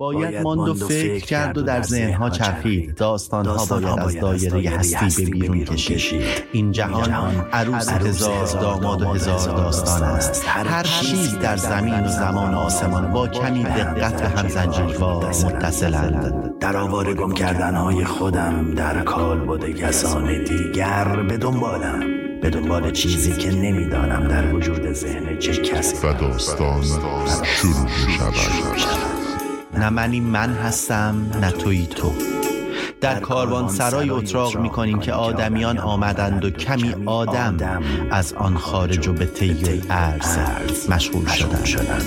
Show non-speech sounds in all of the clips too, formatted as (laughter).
باید ماند و فکر کرد و در ذهنها چرخید. داستانها باید از دایره هستی به بیرون کشید. این جهان عروس هزار داماد و هزار داستان است. هر چیز در زمین و زمان و آسمان با کمی دقت به هم زنجیروار متصلند. در آوار گم کردنهای خودم در کال بوده کسان دیگر به دنبالم به دنبال چیزی که نمی‌دانم در وجود ذهن چه کسی. و داستان شروع شود نه منی من هستم نه توی تو. در کاروان سرای اتراق می کنیم که آدمیان آمدند و کمی آدم از آن خارج و به طی ارز مشغول شدند.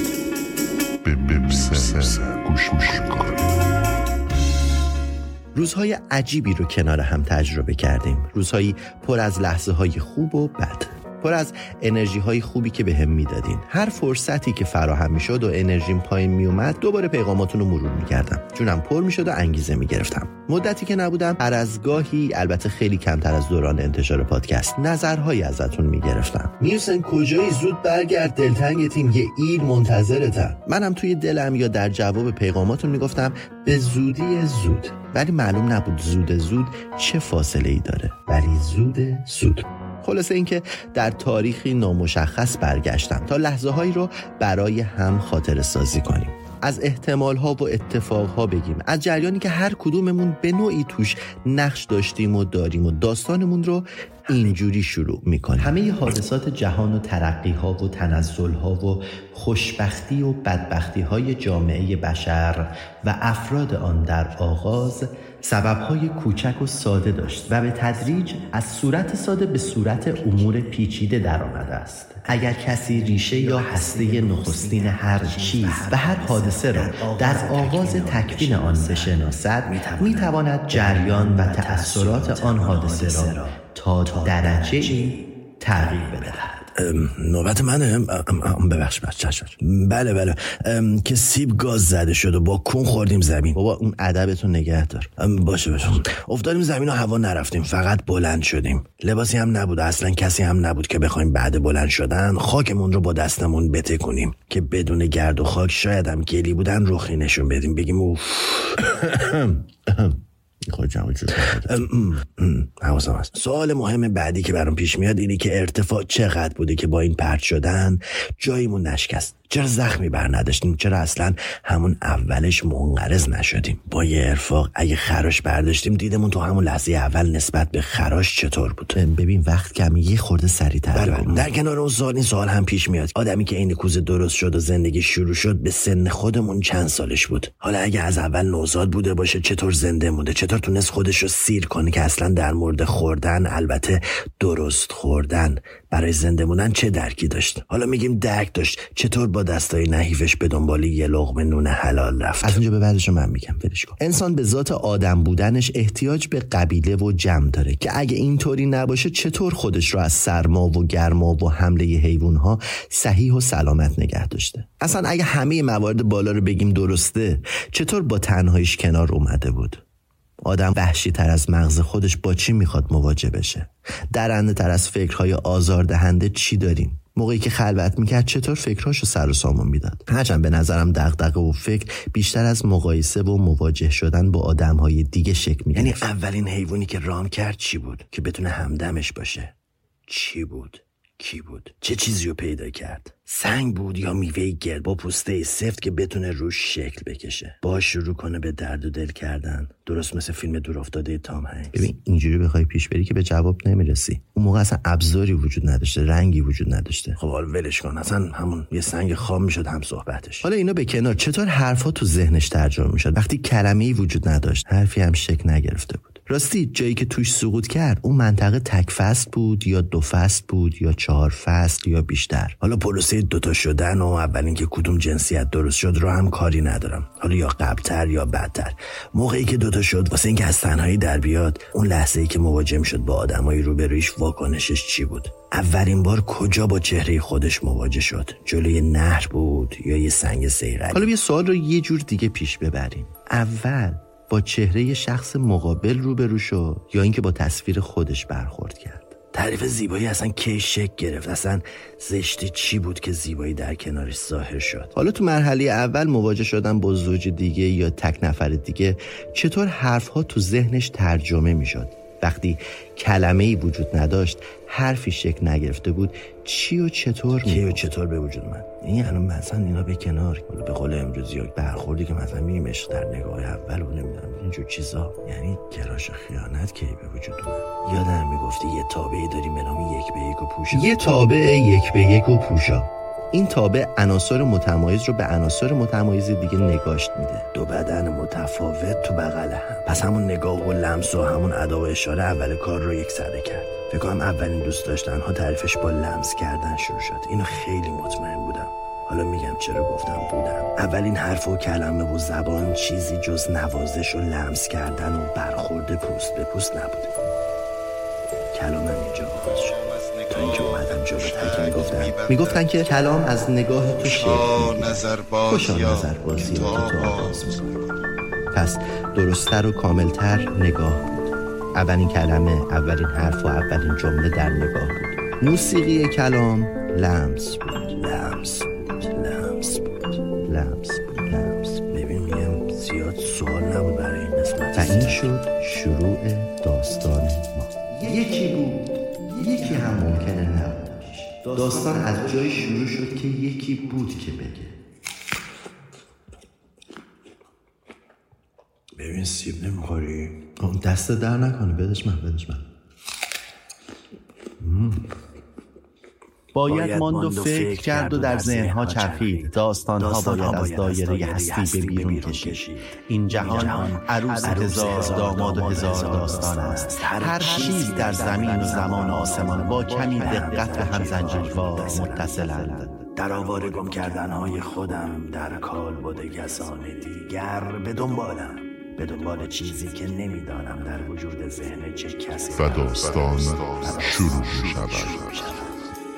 روزهای عجیبی رو کنار هم تجربه کردیم. روزهایی پر از لحظه های خوب و بد. پر از انرژی های خوبی که به هم می‌دادین. هر فرصتی که فراهم می‌شد و انرژیم پایین میومد دوباره پیغاماتون رو مرور می‌کردم. جونم پر می‌شد و انگیزه می‌گرفتم. مدتی که نبودم هر از گاهی البته خیلی کمتر از دوران انتشار پادکست نظرهایی ازتون می‌گرفتم. میوسن کجایی؟ زود برگرد. دلتنگ تیم. یه ایل منتظرتم. منم توی دلم یا در جواب پیغاماتون می‌گفتم به زودی زود. ولی معلوم نبود زود زود چه فاصله ای داره. ولی زود زود. خلاصه اینکه در تاریخی نامشخص برگشتم. تا لحظه هایی رو برای هم خاطر سازی کنیم. از احتمال ها و اتفاق ها بگیم. از جریانی که هر کدوممون به نوعی توش نقش داشتیم و داریم و داستانمون رو اینجوری شروع می‌کنیم. همه حادثات جهان و ترقی ها و تنزل ها و خوشبختی و بدبختی های جامعه بشر و افراد آن در آغاز سببهای کوچک و ساده داشت و به تدریج از صورت ساده به صورت امور پیچیده در آمده است. اگر کسی ریشه یا هسته نخستین هر چیز و هر حادثه را در آغاز تکوین آن بشناسد می‌تواند جریان و تأثیرات آن حادثه را تا درجه تغییر بدهد. نوبت منه. ببخش بچه بله بله. که سیب گاز زده شد و با کون خوردیم زمین. بابا اون ادبتون نگه دار. باشه باشه. افتادیم زمین و هوا نرفتیم. فقط بلند شدیم. لباسی هم نبود. اصلا کسی هم نبود که بخوایم بعد بلند شدن. خاکمون رو با دستمون بته کنیم. که بدون گرد و خاک شاید هم گلی بودن روخی نشون بدیم. بگیم اوف. (coughs) (coughs) (coughs) حواسم هست. سوال مهم بعدی که برام پیش میاد اینه که ارتفاع چقدر بوده که با این پرت شدن جاییمون نشکست؟ چرا زخمی بر نداشتیم چرا اصلا همون اولش منقرض نشدیم؟ با یه ارفاق اگه خراش برداشتیم دیدمون تو همون لحظه اول نسبت به خراش چطور بود؟ ببین وقت کمی یه خورده سریعتر بله, بله. در کنار اون سوال این سوال هم پیش میاد. آدمی که این کوزه درست شد و زندگی شروع شد به سن خودمون چند سالش بود؟ حالا اگه از اول نوزاد بوده باشه چطور زنده مونده؟ چطور تونست خودش رو سیر کنه که اصلا در مورد خوردن؟ البته درست خوردن. برای زنده موندن چه درکی داشت؟ حالا میگیم درک داشت. چطور با دستای نحیفش به دنبال یه لغم نون حلال رفت. از اونجا به بعدش من میگم ولش کن. انسان به ذات آدم بودنش احتیاج به قبیله و جمع داره که اگه اینطوری نباشه چطور خودش رو از سرما و گرما و حمله حیوان ها صحیح و سلامت نگه داشته؟ اصلا اگه همه موارد بالا رو بگیم درسته چطور با تنهاییش کنار اومده بود؟ آدم وحشی تر از مغز خودش با چی می‌خواد مواجه بشه؟ درنده تر از فکرهای آزاردهنده چی داریم؟ موقعی که خلوت می‌کرد چطور فکرهاشو سر و سامون می‌داد. هرچند به نظرم دغدغه و فکر بیشتر از مقایسه و مواجه شدن با آدمهای دیگه شکل می‌گرفت. یعنی اولین حیوانی که رام کرد چی بود؟ که بتونه همدمش باشه. چی بود؟ کی بود؟ چه چیزی رو پیدا کرد؟ سنگ بود یا میوه گرد با پوسته سفت که بتونه روش شکل بکشه؟ با شروع کنه به درد و دل کردن. درست مثل فیلم دورافتاده تام هنگس ببین اینجوری بخوای پیش بری که به جواب نمی‌رسی. اون موقع اصلا ابزاری وجود نداشته رنگی وجود نداشته. خب حالا ولش کن. اصلا همون یه سنگ خام می‌شد هم صحبتش. حالا اینا به کنار چطور حرفا تو ذهنش ترجمه می‌شد؟ وقتی کلمه‌ای وجود نداشت حرفی هم شکل نگرفته بود. راستی جایی که توش سقوط کرد اون منطقه تک فست بود یا دو فست بود یا چهار فست یا بیشتر؟ حالا پروسه دوتا شدن و اول اینکه کدوم جنسیت درست شد رو هم کاری ندارم. حالا یا قبلتر یا بدتر موقعی که دوتا شد واسه اینکه از تنهایی در بیاد اون لحظه ای که مواجه شد با آدمایی روبرویش واکنشش چی بود؟ اولین بار کجا با چهره خودش مواجه شد؟ جلوی نهر بود یا یه سنگ سیغلی حالا یه سوال رو یه جور دیگه پیش ببریم. اول با چهره شخص مقابل روبرو شد یا اینکه با تصویر خودش برخورد کرد. تعریف زیبایی اصلا کی شک گرفت؟ اصلا زشتی چی بود که زیبایی در کنارش ظاهر شد؟ حالا تو مرحله اول مواجه شدن با زوج دیگه یا تک نفر دیگه. چطور حرفها تو ذهنش ترجمه می‌شد؟ وقتی کلمه ای وجود نداشت حرفی شکل نگرفته بود چی و چطور کی و چطور به وجود من این الان مثلا اینا به کنار به قول امروزی ها برخوردی که مثلا میریم عشق در نگاه اول و نمی‌دونم اینجور چیزا. یعنی کراش خیانت کی به وجود من یادم می‌گفتی یه تابعی داریم به نام یک به یک و پوشا. یه تابع یک به یک و پوشا. این تابع عناصر متمایز رو به عناصر متمایز دیگه نگاشت میده. دو بدن متفاوت تو بغل هم. پس همون نگاه و لمس و همون ادا و اشاره اول کار رو یک سره کرد. فکر کنم اولین دوست داشتن ها تعریفش با لمس کردن شروع شد. اینو خیلی مطمئن بودم. حالا میگم چرا گفتم بودم. اولین حرف و کلمه و زبان چیزی جز نوازش و لمس کردن و برخورد پوست به پوست نبوده. کلامم اینجا آغاز شد. تا اینکه اومدم می‌گفتن. می‌گفتن که کلام از نگاه تو شکل می‌گیره نظر خوشا نظر بازی تو آغاز پس درستتر و کاملتر نگاه بود. اولین کلمه اولین حرف و اولین جمله در نگاه بود. موسیقی کلام لمس بود. لمس بود. لمس بود. لمس بود. لمس ببین میگم زیاد سوال نبود برای این قسمت. و این شد شروع داستان ما. یکی بود. یکی هم ممکنه نبود داستان از جای شروع شد که یکی بود که بگه. ببین سیب نمی‌خوری؟ اون دست در نکنه. بدش من بدش من باید ماند و فکر کرد و در ذهنها چرخید. داستانها باید از دایره هستی به بیرون کشید. این جهان عروس هزار داماد و هزار داستان است. هر چیز در زمین و زمان و آسمان با کمی دقت به هم زنجیروار متصلند. در آواره گم کردن های خودم در کال بوده کسان دیگر به دنبالم. به دنبال چیزی که نمی‌دانم در وجود ذهن چه کسی و داستان شروع شود.